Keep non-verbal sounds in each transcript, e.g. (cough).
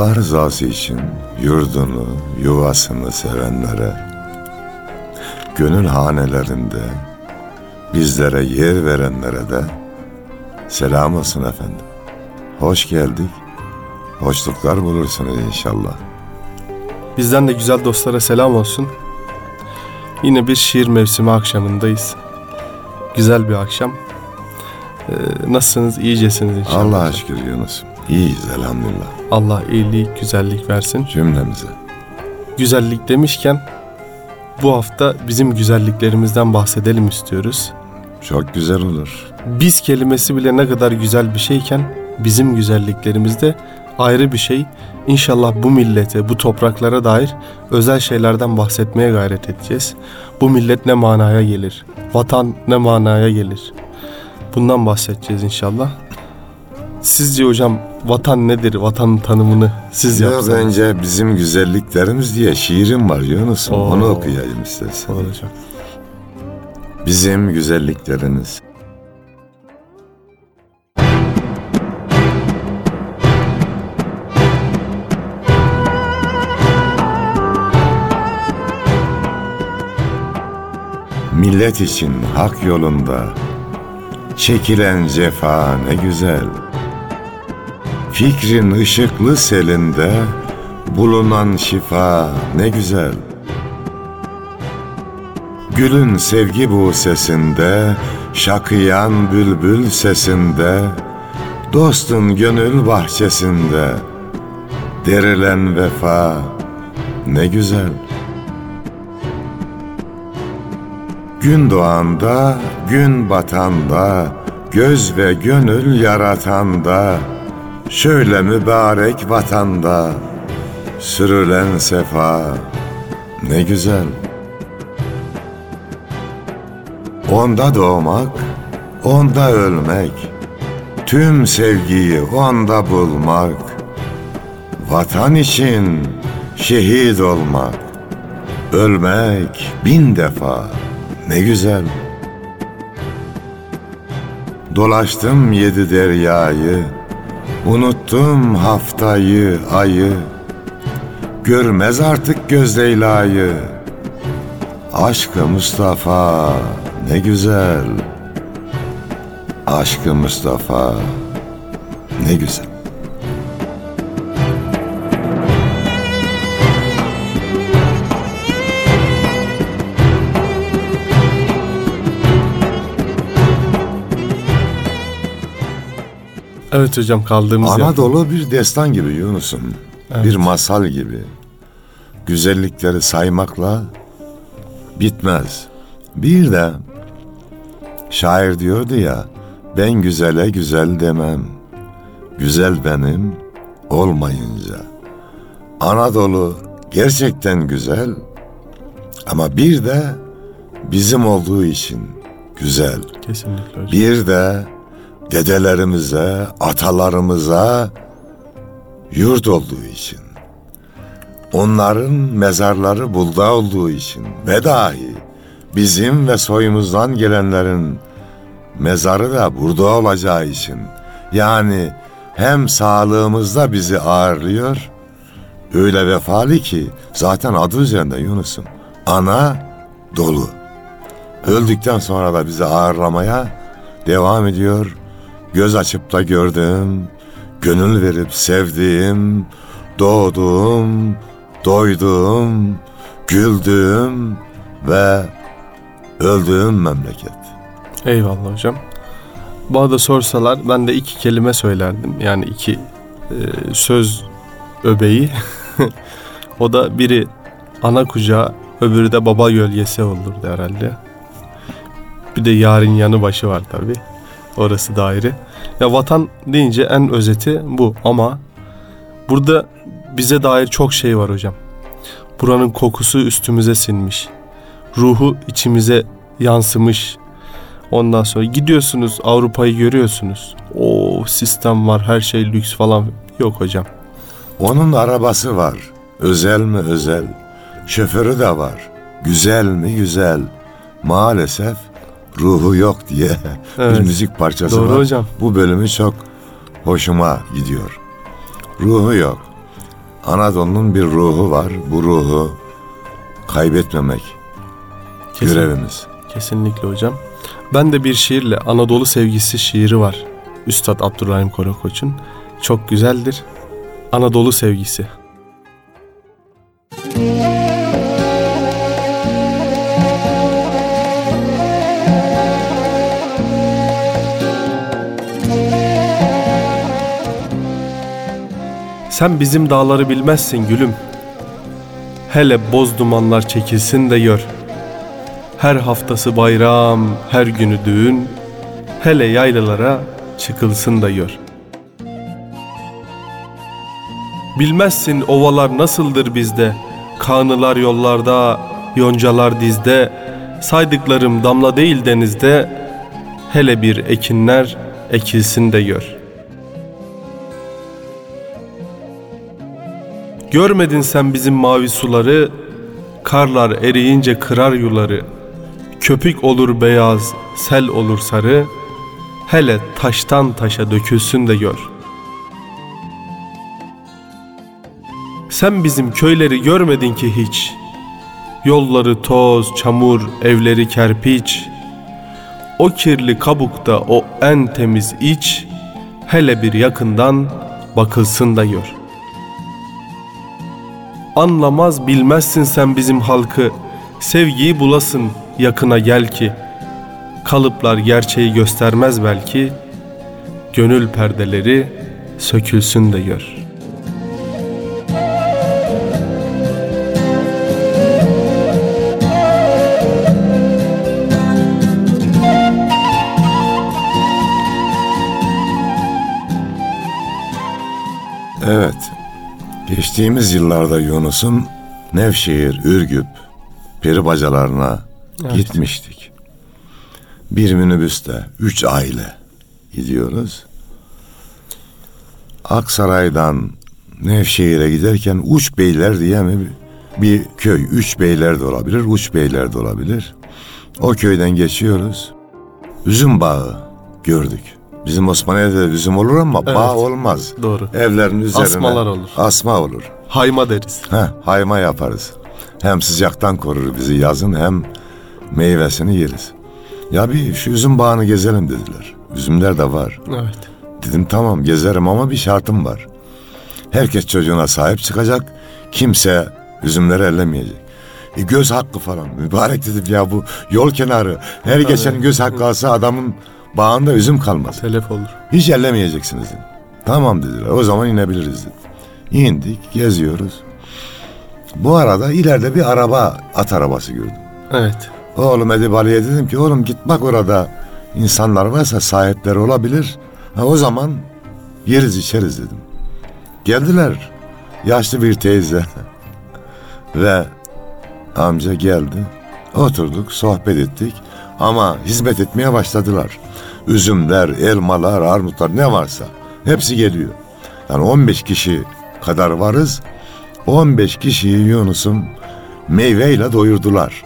Allah rızası için yurdunu, yuvasını sevenlere, gönül hanelerinde bizlere yer verenlere de selam olsun efendim. Hoş geldik, hoşluklar bulursunuz inşallah. Bizden de güzel dostlara selam olsun. Yine bir şiir mevsimi akşamındayız. Güzel bir akşam. Ee, nasılsınız? İyicesiniz inşallah. Allah'a şükür Yunus. İyiyiz elhamdülillah. Allah iyilik, güzellik versin. Cümlemize. Güzellik demişken bu hafta bizim güzelliklerimizden bahsedelim istiyoruz. Çok güzel olur. Biz kelimesi bile ne kadar güzel bir şeyken bizim güzelliklerimiz de ayrı bir şey. İnşallah bu millete, bu topraklara dair özel şeylerden bahsetmeye gayret edeceğiz. Bu millet ne manaya gelir? Vatan ne manaya gelir? Bundan bahsedeceğiz inşallah. Sizce hocam vatan nedir? Vatanın tanımını siz Biraz yapsanız. önce bizim güzelliklerimiz diye şiirim var Yunus'um. Oo. Onu okuyayım istersen. Olur hocam. Bizim güzelliklerimiz. Millet için hak yolunda çekilen cefa ne güzel. Fikrin ışıklı selinde bulunan şifa ne güzel. Gülün sevgi bu sesinde, şakıyan bülbül sesinde, dostun gönül bahçesinde, derilen vefa ne güzel. Gün doğanda, gün batanda, göz ve gönül yaratanda, şöyle mübarek vatanda, sürülen sefa ne güzel. Onda doğmak, onda ölmek, tüm sevgiyi onda bulmak, vatan için şehit olmak, ölmek bin defa ne güzel. Dolaştım yedi deryayı, unuttum haftayı, ayı, görmez artık göz Leyla'yı. Aşkı Mustafa ne güzel. Aşkı Mustafa ne güzel. Evet hocam kaldığımız yer. Anadolu bir destan gibi Yunus'um. Bir masal gibi. Güzellikleri saymakla bitmez. Bir de şair diyordu ya, ben güzele güzel demem. Güzel benim olmayınca. Anadolu gerçekten güzel ama bir de bizim olduğu için güzel. Kesinlikle hocam. Bir de dedelerimize, atalarımıza yurt olduğu için. onların mezarları bulda olduğu için ve dahi bizim ve soyumuzdan gelenlerin mezarı da burada olacağı için yani hem sağlığımızda bizi ağırlıyor öyle vefalı ki zaten adı üzerinde Yunus'um ana dolu. Öldükten sonra da bizi ağırlamaya devam ediyor. Göz açıp da gördüğüm, gönül verip sevdiğim, doğduğum, doyduğum, güldüğüm ve öldüğüm memleket. Eyvallah hocam. Bana da sorsalar ben de iki kelime söylerdim. Yani iki e, söz öbeği. (laughs) o da biri ana kucağı, öbürü de baba gölgesi olurdu herhalde. Bir de yarın yanı başı var tabi. Orası da ayrı. Ya vatan deyince en özeti bu ama burada bize dair çok şey var hocam. Buranın kokusu üstümüze sinmiş. Ruhu içimize yansımış. Ondan sonra gidiyorsunuz Avrupa'yı görüyorsunuz. O sistem var her şey lüks falan yok hocam. Onun arabası var. Özel mi özel. Şoförü de var. Güzel mi güzel. Maalesef ruhu yok diye (laughs) Evet. bir müzik parçası Doğru var. hocam. Bu bölümü çok hoşuma gidiyor. Ruhu yok. Anadolu'nun bir ruhu var. Bu ruhu kaybetmemek Kesin- görevimiz. Kesinlikle hocam. Ben de bir şiirle Anadolu Sevgisi şiiri var. Üstad Abdurrahim Karakoç'un. Çok güzeldir. Anadolu Sevgisi. Sen bizim dağları bilmezsin gülüm. Hele boz dumanlar çekilsin de gör. Her haftası bayram, her günü düğün. Hele yaylalara çıkılsın da gör. Bilmezsin ovalar nasıldır bizde. Kanılar yollarda, yoncalar dizde. Saydıklarım damla değil denizde. Hele bir ekinler ekilsin de gör. Görmedin sen bizim mavi suları, karlar eriyince kırar yuları. Köpük olur beyaz, sel olur sarı, hele taştan taşa dökülsün de gör. Sen bizim köyleri görmedin ki hiç. Yolları toz, çamur, evleri kerpiç. O kirli kabukta o en temiz iç, hele bir yakından bakılsın da gör. Anlamaz bilmezsin sen bizim halkı, sevgiyi bulasın yakına gel ki. Kalıplar gerçeği göstermez belki, gönül perdeleri sökülsün de gör. Evet. Geçtiğimiz yıllarda Yunus'un Nevşehir, Ürgüp, peribacalarına Evet. gitmiştik. Bir minibüste üç aile gidiyoruz. Aksaray'dan Nevşehir'e giderken Uç Beyler diye mi bir köy. Üç Beyler de olabilir, Uç Beyler de olabilir. O köyden geçiyoruz. Üzüm bağı gördük. Bizim de üzüm olur ama bağ Evet. olmaz. Doğru. Evlerin üzerine Asmalar olur. Asma olur. Hayma deriz. Heh, hayma yaparız. Hem sıcaktan korur bizi yazın hem meyvesini yeriz. Ya bir şu üzüm bağını gezelim dediler. Üzümler de var. Evet. Dedim tamam gezerim ama bir şartım var. Herkes çocuğuna sahip çıkacak. Kimse üzümleri ellemeyecek. E göz hakkı falan. Mübarek dedim ya bu yol kenarı. Her geçen göz hakkı alsa adamın bağında üzüm kalmaz. Telef olur. Hiç ellemeyeceksiniz dedim. Tamam dediler. O zaman inebiliriz dedim. İndik, geziyoruz. Bu arada ileride bir araba, at arabası gördüm. Evet. Oğlum Edip Ali'ye dedim ki oğlum git bak orada insanlar varsa sahipleri olabilir. Ha, o zaman yeriz içeriz dedim. Geldiler. Yaşlı bir teyze (laughs) ve amca geldi. Oturduk, sohbet ettik. Ama hizmet etmeye başladılar. Üzümler, elmalar, armutlar ne varsa hepsi geliyor. Yani 15 kişi kadar varız. 15 kişiyi Yunus'un meyveyle doyurdular.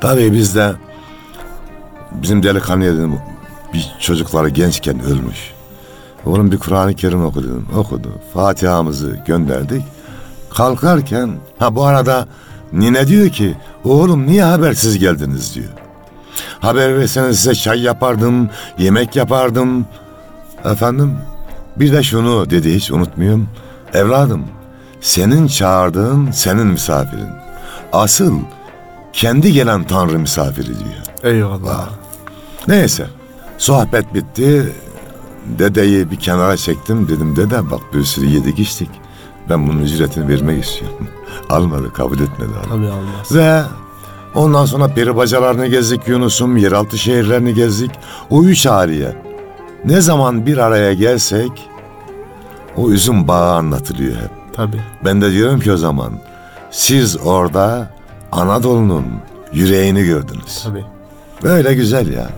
Tabii biz de bizim delikanlı dedim bir çocukları gençken ölmüş. Oğlum bir Kur'an-ı Kerim oku dedim. Okudu. Fatiha'mızı gönderdik. Kalkarken ha bu arada nine diyor ki oğlum niye habersiz geldiniz diyor. Haber verseniz size çay yapardım, yemek yapardım. Efendim bir de şunu dedi hiç unutmuyorum. Evladım senin çağırdığın senin misafirin. Asıl kendi gelen Tanrı misafiri diyor. Eyvallah. Neyse sohbet bitti. Dedeyi bir kenara çektim. Dedim dede bak bir sürü yedik içtik. Ben bunun ücretini vermek istiyorum. (laughs) Almadı kabul etmedi. adam. Tabii almaz. Ve ondan sonra peri bacalarını gezdik Yunus'um. Yeraltı şehirlerini gezdik. O üç hariye. Ne zaman bir araya gelsek o üzüm bağı anlatılıyor hep. Tabii. Ben de diyorum ki o zaman siz orada Anadolu'nun yüreğini gördünüz. Tabii. Böyle güzel ya.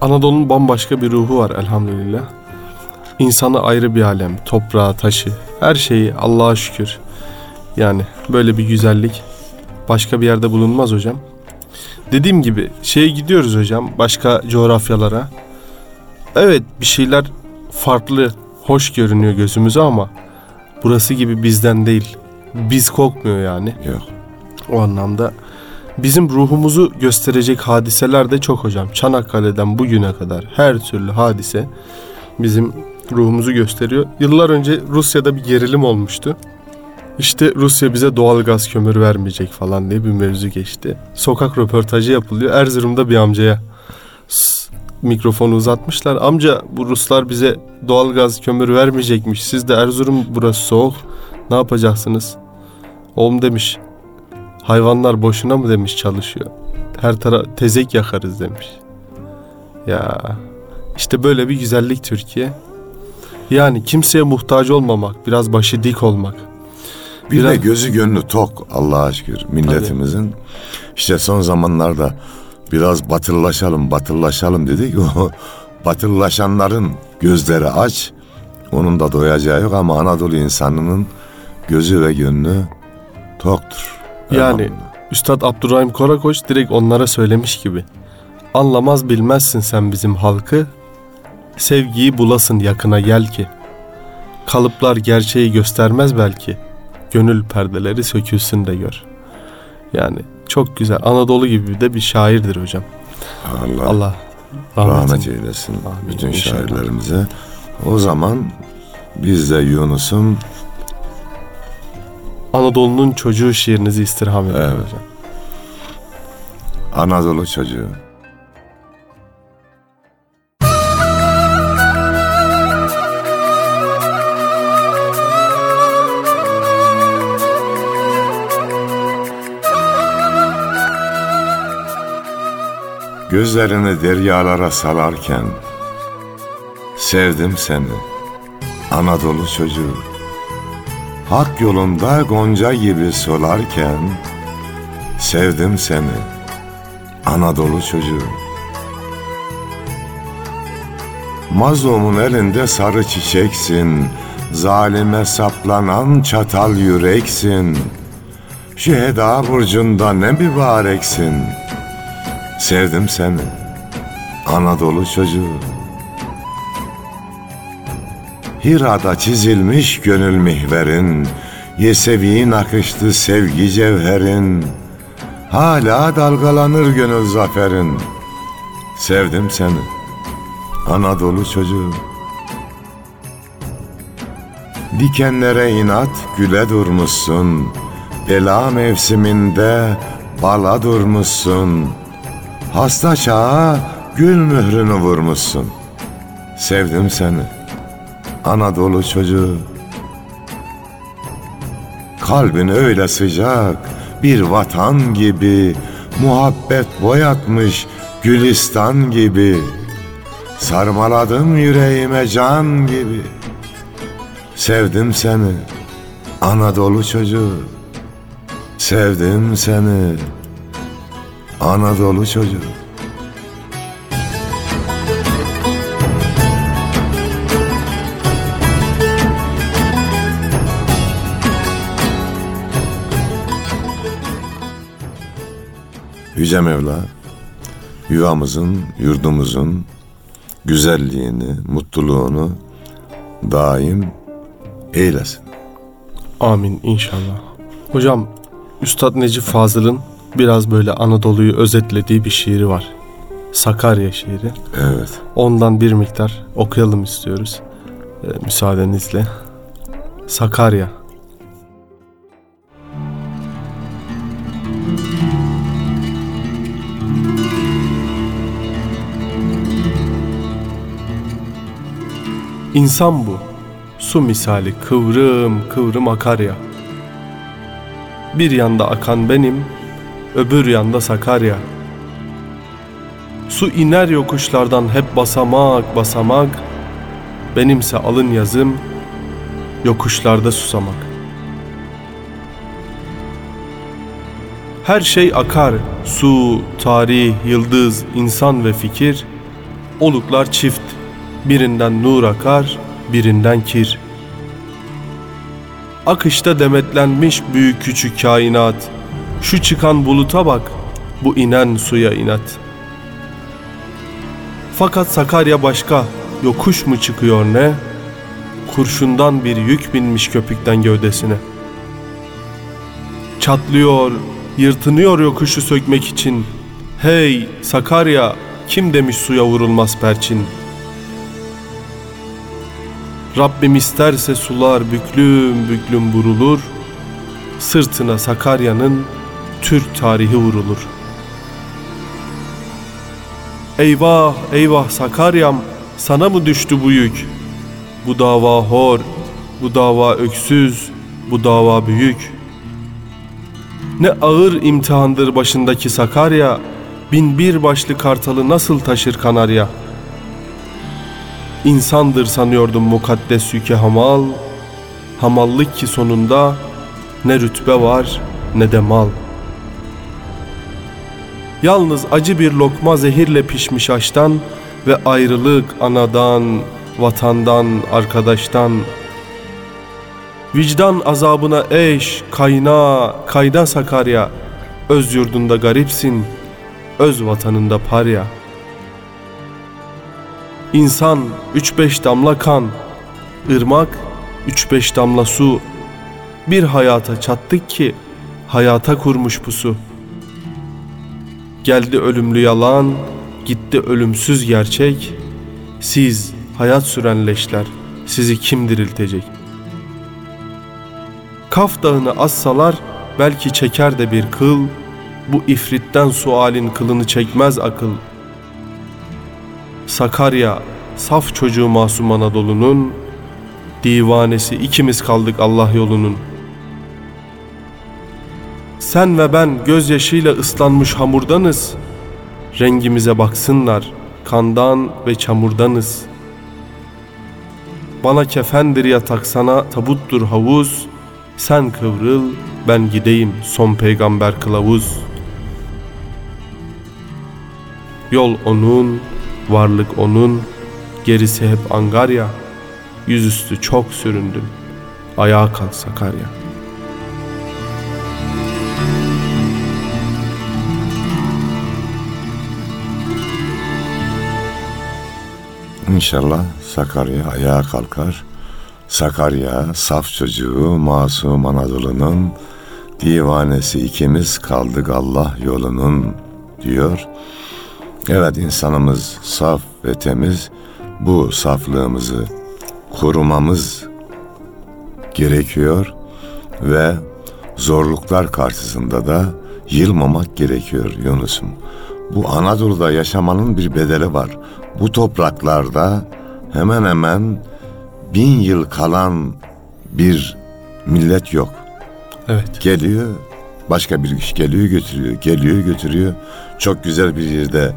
Anadolu'nun bambaşka bir ruhu var elhamdülillah. İnsanı ayrı bir alem, toprağı, taşı, her şeyi Allah'a şükür. Yani böyle bir güzellik başka bir yerde bulunmaz hocam. Dediğim gibi şeye gidiyoruz hocam başka coğrafyalara. Evet bir şeyler farklı, hoş görünüyor gözümüze ama burası gibi bizden değil. Biz kokmuyor yani. Yok. O anlamda bizim ruhumuzu gösterecek hadiseler de çok hocam. Çanakkale'den bugüne kadar her türlü hadise bizim ruhumuzu gösteriyor. Yıllar önce Rusya'da bir gerilim olmuştu. İşte Rusya bize doğal gaz kömür vermeyecek falan diye bir mevzu geçti. Sokak röportajı yapılıyor. Erzurum'da bir amcaya mikrofonu uzatmışlar. Amca bu Ruslar bize doğal gaz kömür vermeyecekmiş. Siz de Erzurum burası soğuk. Ne yapacaksınız? Oğlum demiş Hayvanlar boşuna mı demiş çalışıyor. Her taraf tezek yakarız demiş. Ya işte böyle bir güzellik Türkiye. Yani kimseye muhtaç olmamak, biraz başı dik olmak. Bir Biraz- de gözü gönlü tok Allah'a şükür milletimizin. İşte son zamanlarda biraz batılılaşalım batılılaşalım dedik. (laughs) O batılılaşanların gözleri aç. Onun da doyacağı yok ama Anadolu insanının gözü ve gönlü toktur. Yani Elhamdülillah. Üstad Abdurrahim Korakoç direkt onlara söylemiş gibi. Anlamaz bilmezsin sen bizim halkı. Sevgiyi bulasın yakına gel ki. Kalıplar gerçeği göstermez belki. Gönül perdeleri sökülsün de gör. Yani çok güzel. Anadolu gibi de bir şairdir hocam. Allah, Allah rahmet, rahmet eylesin Amin. bütün İnşallah. şairlerimize. O zaman biz de Yunus'un Anadolu'nun çocuğu şiirinizi istirham ederim Evet. hocam. Anadolu çocuğu. Gözlerini deryalara salarken Sevdim seni Anadolu çocuğu. Hak yolunda gonca gibi solarken Sevdim seni Anadolu çocuğu. Mazlumun elinde sarı çiçeksin Zalime saplanan çatal yüreksin. Şüheda burcunda ne mübareksin Sevdim seni Anadolu çocuğu. Hira'da çizilmiş gönül mihverin Yesevi'nin akıştı sevgi cevherin. Hala dalgalanır gönül zaferin. Sevdim seni Anadolu çocuğu. Dikenlere inat güle durmuşsun Bela mevsiminde bala durmuşsun Hasta çağa gül mührünü vurmuşsun. Sevdim seni Anadolu çocuğu. Kalbin öyle sıcak bir vatan gibi Muhabbet boyatmış gülistan gibi. Sarmaladım yüreğime can gibi. Sevdim seni Anadolu çocuğu. Sevdim seni Anadolu çocuğu. Yüce Mevla, yuvamızın, yurdumuzun güzelliğini, mutluluğunu daim eylesin. Amin inşallah. Hocam Üstad Necip Fazıl'ın biraz böyle Anadolu'yu özetlediği bir şiiri var. Sakarya şiiri. Evet. Ondan bir miktar okuyalım istiyoruz. Ee, müsaadenizle. Sakarya. İnsan bu. Su misali kıvrım kıvrım akar ya. Bir yanda akan benim, öbür yanda Sakarya. Su iner yokuşlardan hep basamak basamak, benimse alın yazım, yokuşlarda susamak. Her şey akar, su, tarih, yıldız, insan ve fikir, oluklar çift, birinden nur akar, birinden kir. Akışta demetlenmiş büyük küçük kainat, şu çıkan buluta bak, bu inen suya inat. Fakat Sakarya başka, yokuş mu çıkıyor ne? Kurşundan bir yük binmiş köpükten gövdesine. Çatlıyor, yırtınıyor yokuşu sökmek için. Hey Sakarya, kim demiş suya vurulmaz perçin?'' Rabbim isterse sular büklüm büklüm vurulur, sırtına Sakarya'nın Türk tarihi vurulur. Eyvah eyvah Sakaryam sana mı düştü bu yük? Bu dava hor, bu dava öksüz, bu dava büyük. Ne ağır imtihandır başındaki Sakarya, bin bir başlı kartalı nasıl taşır Kanarya?'' İnsandır sanıyordum mukaddes yükü hamal, hamallık ki sonunda ne rütbe var ne de mal. Yalnız acı bir lokma zehirle pişmiş aştan ve ayrılık anadan, vatandan, arkadaştan. Vicdan azabına eş, kayna, kayda Sakarya, öz yurdunda garipsin, öz vatanında parya.'' İnsan üç beş damla kan, ırmak üç beş damla su. Bir hayata çattık ki hayata kurmuş pusu. Geldi ölümlü yalan, gitti ölümsüz gerçek. Siz hayat süren leşler, sizi kim diriltecek? Kaf dağını assalar belki çeker de bir kıl. Bu ifritten sualin kılını çekmez akıl.'' Sakarya, saf çocuğu masum Anadolu'nun, divanesi ikimiz kaldık Allah yolunun. Sen ve ben gözyaşıyla ıslanmış hamurdanız, rengimize baksınlar, kandan ve çamurdanız. Bana kefendir yatak sana tabuttur havuz, sen kıvrıl, ben gideyim son peygamber kılavuz. Yol onun, Varlık onun, gerisi hep Angarya. Yüzüstü çok süründüm. Ayağa kalk Sakarya. İnşallah Sakarya ayağa kalkar. Sakarya saf çocuğu masum Anadolu'nun divanesi ikimiz kaldık Allah yolunun diyor. Evet insanımız saf ve temiz. Bu saflığımızı korumamız gerekiyor ve zorluklar karşısında da yılmamak gerekiyor Yunus'um. Bu Anadolu'da yaşamanın bir bedeli var. Bu topraklarda hemen hemen bin yıl kalan bir millet yok. Evet. Geliyor, başka bir iş geliyor götürüyor, geliyor götürüyor. Çok güzel bir yerde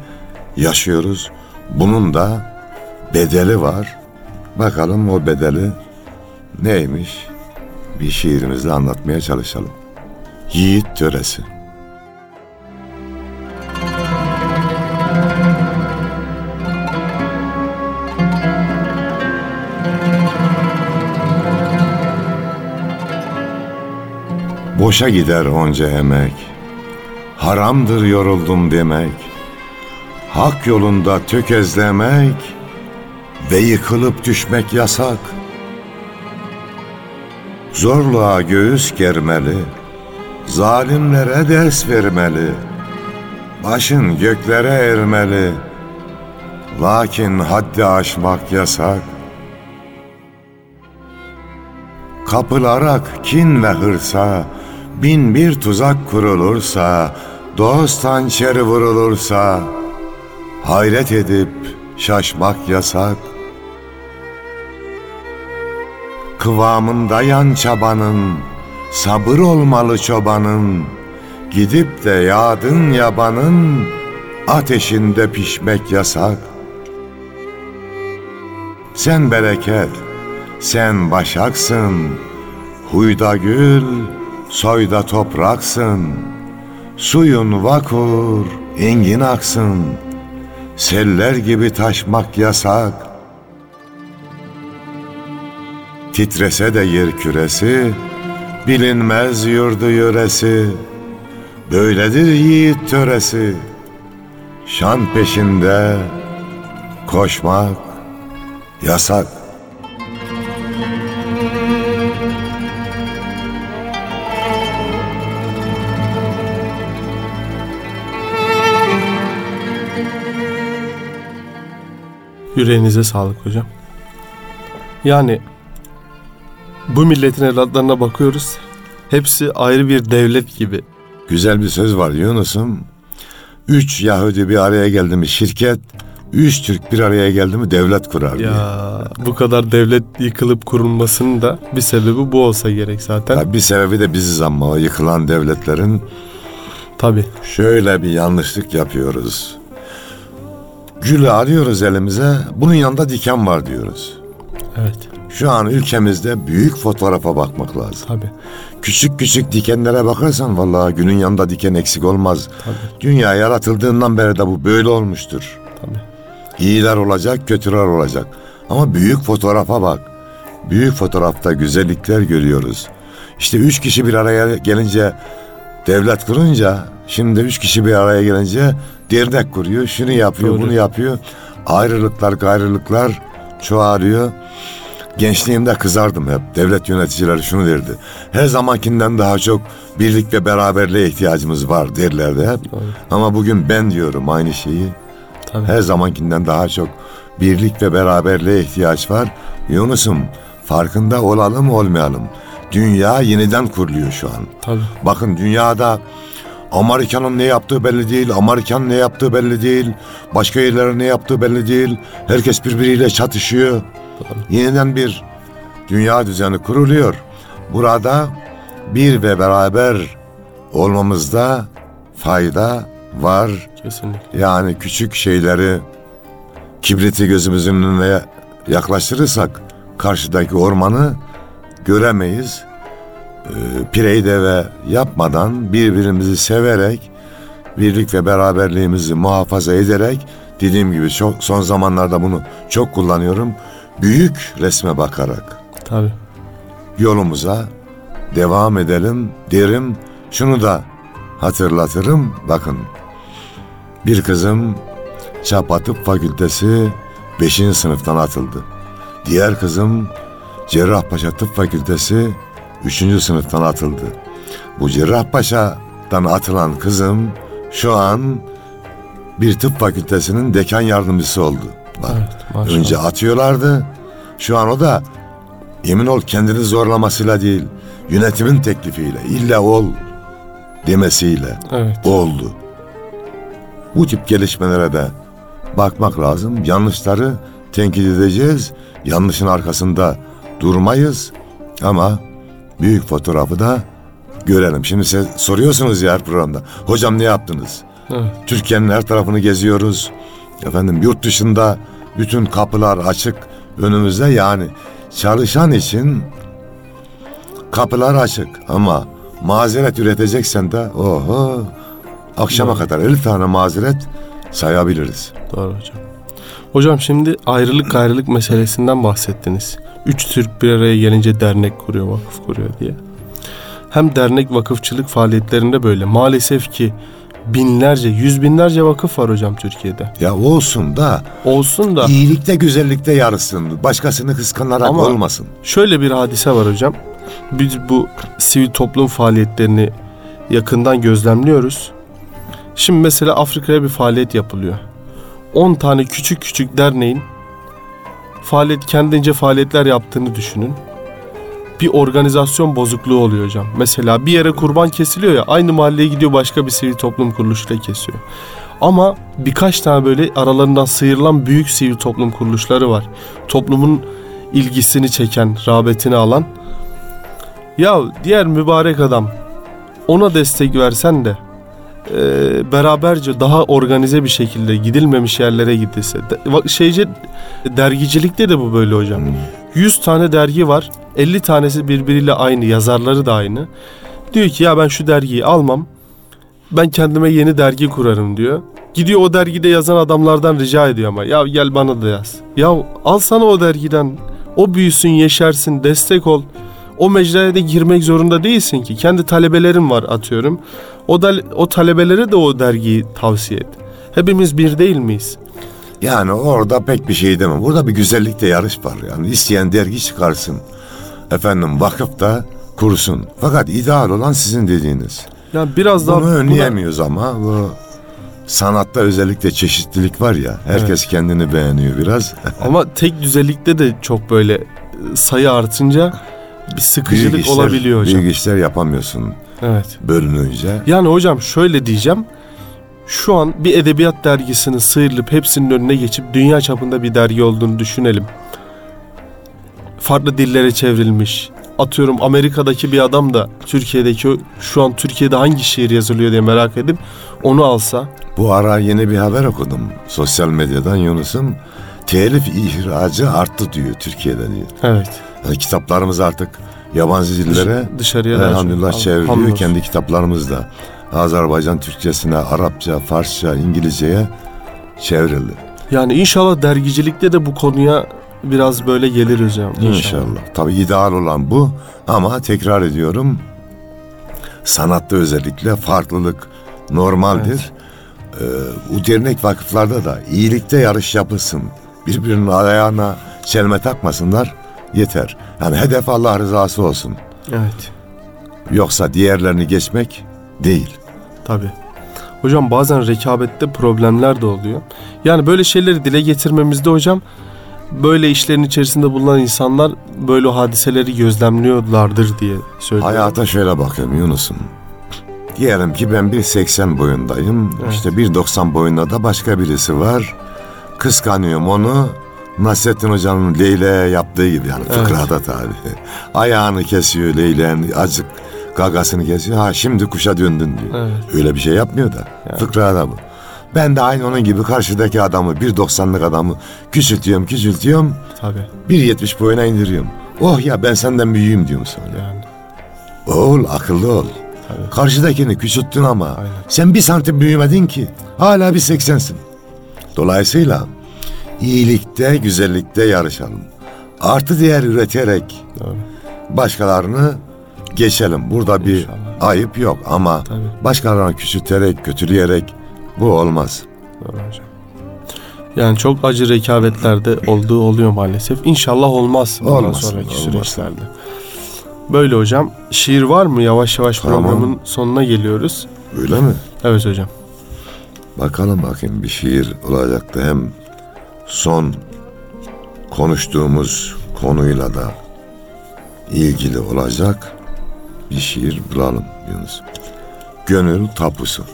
yaşıyoruz. Bunun da bedeli var. Bakalım o bedeli neymiş? Bir şiirimizle anlatmaya çalışalım. Yiğit töresi. Boşa gider onca emek. Haramdır yoruldum demek. Hak yolunda tökezlemek ve yıkılıp düşmek yasak. Zorluğa göğüs germeli, zalimlere ders vermeli. Başın göklere ermeli. Lakin haddi aşmak yasak. Kapılarak kin ve hırsa, bin bir tuzak kurulursa, dost hançeri vurulursa, hayret edip şaşmak yasak. Kıvamında yan çabanın, sabır olmalı çobanın, gidip de yağdın yabanın, ateşinde pişmek yasak. Sen bereket, sen başaksın, huyda gül, soyda topraksın. Suyun vakur, engin aksın, seller gibi taşmak yasak. Titrese de yer küresi, bilinmez yurdu yöresi. Böyledir yiğit töresi, şan peşinde koşmak yasak. Yüreğinize sağlık hocam. Yani bu milletin evlatlarına bakıyoruz. Hepsi ayrı bir devlet gibi. Güzel bir söz var Yunus'um. Üç Yahudi bir araya geldi mi şirket, üç Türk bir araya geldi mi devlet kurar diye. Ya bu kadar devlet yıkılıp kurulmasının da bir sebebi bu olsa gerek zaten. Tabii bir sebebi de biziz ama o yıkılan devletlerin Tabii. şöyle bir yanlışlık yapıyoruz. Gülü alıyoruz elimize, bunun yanında diken var diyoruz. Evet. Şu an ülkemizde büyük fotoğrafa bakmak lazım. Tabii. Küçük küçük dikenlere bakarsan vallahi günün yanında diken eksik olmaz. Tabii. Dünya yaratıldığından beri de bu böyle olmuştur. Tabii. İyiler olacak, kötüler olacak. Ama büyük fotoğrafa bak. Büyük fotoğrafta güzellikler görüyoruz. İşte üç kişi bir araya gelince devlet kurunca şimdi üç kişi bir araya gelince dernek kuruyor. Şunu yapıyor, Doğru. bunu yapıyor. Ayrılıklar, gayrılıklar çoğalıyor. Gençliğimde kızardım hep. Devlet yöneticileri şunu derdi. Her zamankinden daha çok birlik ve beraberliğe ihtiyacımız var derlerdi hep. Doğru. Ama bugün ben diyorum aynı şeyi. Tabii. Her zamankinden daha çok birlik ve beraberliğe ihtiyaç var. Yunus'um farkında olalım olmayalım. Dünya yeniden kuruluyor şu an. Tabii. Bakın dünyada Amerika'nın ne yaptığı belli değil, Amerikan ne yaptığı belli değil, başka yerlerin ne yaptığı belli değil. Herkes birbiriyle çatışıyor. Doğru. Yeniden bir dünya düzeni kuruluyor. Burada bir ve beraber olmamızda fayda var. Kesinlikle. Yani küçük şeyleri kibriti gözümüzün önüne yaklaştırırsak karşıdaki ormanı göremeyiz. Pireyi deve yapmadan birbirimizi severek birlik ve beraberliğimizi muhafaza ederek dediğim gibi çok son zamanlarda bunu çok kullanıyorum. Büyük resme bakarak Tabii. yolumuza devam edelim derim. Şunu da hatırlatırım. Bakın bir kızım Çapa Tıp Fakültesi 5. sınıftan atıldı. Diğer kızım Cerrahpaşa Tıp Fakültesi 3. sınıftan atıldı. Bu Cerrahpaşa'dan atılan kızım şu an bir tıp fakültesinin dekan yardımcısı oldu. Bak, Evet. Maşallah. Önce atıyorlardı. Şu an o da emin ol kendini zorlamasıyla değil, yönetimin teklifiyle, illa ol demesiyle Evet. oldu. Bu tip gelişmelere de bakmak lazım. Yanlışları tenkit edeceğiz. Yanlışın arkasında durmayız. Ama büyük fotoğrafı da görelim. Şimdi siz soruyorsunuz ya her programda. Hocam ne yaptınız? Evet. Türkiye'nin her tarafını geziyoruz. Efendim yurt dışında bütün kapılar açık önümüzde yani çalışan için kapılar açık ama mazeret üreteceksen de oho akşama Doğru. kadar 50 tane mazeret sayabiliriz. Doğru hocam. Hocam şimdi ayrılık gayrılık meselesinden bahsettiniz. Üç Türk bir araya gelince dernek kuruyor, vakıf kuruyor diye. Hem dernek vakıfçılık faaliyetlerinde böyle. Maalesef ki binlerce, yüz binlerce vakıf var hocam Türkiye'de. Ya olsun da Olsun da iyilikte güzellikte yarışsın. Başkasını kıskanarak Ama- olmasın. şöyle bir hadise var hocam. Biz bu sivil toplum faaliyetlerini yakından gözlemliyoruz. Şimdi mesela Afrika'ya bir faaliyet yapılıyor. 10 tane küçük küçük derneğin faaliyet kendince faaliyetler yaptığını düşünün. Bir organizasyon bozukluğu oluyor hocam. Mesela bir yere kurban kesiliyor ya aynı mahalleye gidiyor başka bir sivil toplum kuruluşuyla kesiyor. Ama birkaç tane böyle aralarından sıyrılan büyük sivil toplum kuruluşları var. Toplumun ilgisini çeken, rağbetini alan. Ya diğer mübarek adam ona destek versen de e, beraberce daha organize bir şekilde gidilmemiş yerlere gidilse. De, şeyce dergicilikte de bu böyle hocam. 100 tane dergi var. 50 tanesi birbiriyle aynı, yazarları da aynı. Diyor ki ya ben şu dergiyi almam. Ben kendime yeni dergi kurarım diyor. Gidiyor o dergide yazan adamlardan rica ediyor ama ya gel bana da yaz. Ya al sana o dergiden. O büyüsün, yeşersin, destek ol. O mecraya da girmek zorunda değilsin ki. Kendi talebelerim var atıyorum. O da o talebelere de o dergiyi tavsiye et. Hepimiz bir değil miyiz? Yani orada pek bir şey demem. Burada bir güzellikte yarış var. Yani isteyen dergi çıkarsın. Efendim vakıf da kursun. Fakat ideal olan sizin dediğiniz. Ya biraz daha Bunu buna- önleyemiyoruz ama bu sanatta özellikle çeşitlilik var ya. Herkes kendini beğeniyor biraz. Ama tek düzelikte de çok böyle sayı artınca bir sıkıcılık olabiliyor hocam. Büyük işler yapamıyorsun Evet. bölününce. Yani hocam şöyle diyeceğim. Şu an bir edebiyat dergisinin sıyrılıp hepsinin önüne geçip dünya çapında bir dergi olduğunu düşünelim. Farklı dillere çevrilmiş. Atıyorum Amerika'daki bir adam da Türkiye'deki şu an Türkiye'de hangi şiir yazılıyor diye merak edip onu alsa. Bu ara yeni bir haber okudum. Sosyal medyadan Yunus'um. Telif ihracı arttı diyor Türkiye'de diyor. Evet. Yani kitaplarımız artık yabancı dillere Dışarıya da elhamdülillah çevriliyor. Hamdolsun. Kendi kitaplarımız da Azerbaycan Türkçesine, Arapça, Farsça, İngilizceye çevrildi. Yani inşallah dergicilikte de bu konuya biraz böyle gelir hocam. İnşallah. Tabii ideal olan bu ama tekrar ediyorum sanatta özellikle farklılık normaldir. Ee, bu dernek vakıflarda da iyilikte yarış yapılsın. Birbirinin ayağına çelme takmasınlar yeter. Yani hedef Allah rızası olsun. Evet. Yoksa diğerlerini geçmek değil. Tabii. Hocam bazen rekabette problemler de oluyor. Yani böyle şeyleri dile getirmemizde hocam böyle işlerin içerisinde bulunan insanlar böyle hadiseleri gözlemliyorlardır diye söylüyorum. Hayata şöyle bakıyorum Yunus'um. Diyelim ki ben 1.80 boyundayım. Evet. İşte 1.90 boyunda da başka birisi var. Kıskanıyorum onu. Nasrettin Hoca'nın Leyla yaptığı gibi yani Evet. fıkrada tabi. (laughs) Ayağını kesiyor Leyla'nın acık gagasını kesiyor. Ha şimdi kuşa döndün diyor. Evet. Öyle bir şey yapmıyor da. Yani. Fıkrada bu. Ben de aynı onun gibi karşıdaki adamı 1.90'lık adamı küçültüyorum küçültüyorum. Tabii. 1.70 boyuna indiriyorum. Oh ya ben senden büyüğüm diyorum sonra. Yani. Oğul akıllı ol. Tabii. Karşıdakini küçülttün ama Aynen. sen bir santim büyümedin ki. Hala bir seksensin. Dolayısıyla iyilikte, güzellikte yarışalım. Artı değer üreterek Doğru. başkalarını geçelim. Burada bir İnşallah. ayıp yok ama Tabii. başkalarını küçülterek, kötüleyerek bu olmaz. Doğru hocam. Yani çok acı rekabetlerde olduğu oluyor maalesef. İnşallah olmaz bundan Olmasın, sonraki olmasın. süreçlerde. Böyle hocam. Şiir var mı? Yavaş yavaş Tamam. programın sonuna geliyoruz. Öyle mi? Evet hocam. Bakalım bakayım bir şiir olacaktı. Hem son konuştuğumuz konuyla da ilgili olacak bir şiir bulalım Yunus. Gönül tapusu.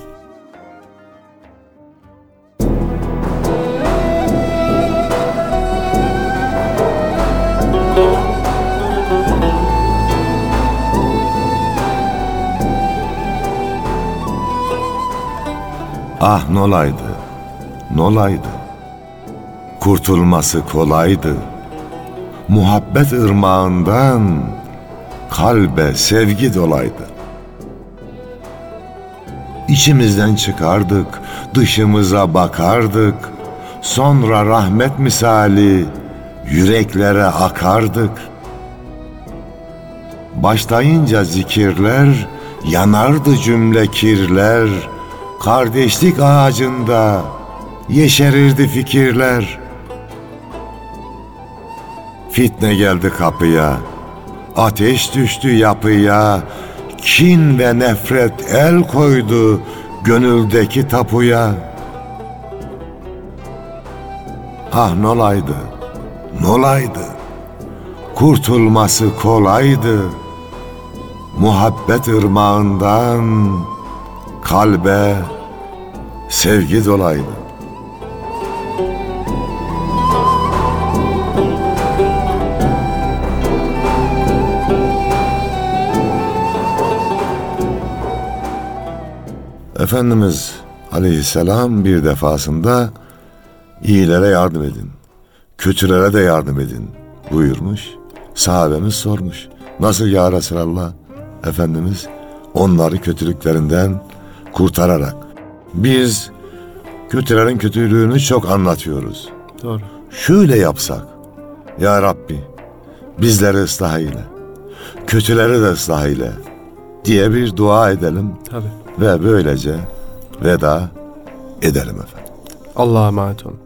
Ah nolaydı, nolaydı. Kurtulması kolaydı. Muhabbet ırmağından kalbe sevgi dolaydı. İçimizden çıkardık, dışımıza bakardık. Sonra rahmet misali yüreklere akardık. Başlayınca zikirler, yanardı cümle kirler. Kardeşlik ağacında yeşerirdi fikirler. Fitne geldi kapıya, ateş düştü yapıya, kin ve nefret el koydu gönüldeki tapuya. Ah nolaydı, nolaydı, kurtulması kolaydı. Muhabbet ırmağından kalbe sevgi dolaydı. Efendimiz aleyhisselam bir defasında iyilere yardım edin, kötülere de yardım edin buyurmuş. Sahabemiz sormuş. Nasıl ya Resulallah? Efendimiz onları kötülüklerinden kurtararak. Biz kötülerin kötülüğünü çok anlatıyoruz. Doğru. Şöyle yapsak. Ya Rabbi bizleri ıslah eyle. Kötüleri de ıslah eyle diye bir dua edelim Tabii. Ve böylece veda edelim efendim. Allah'a emanet olun.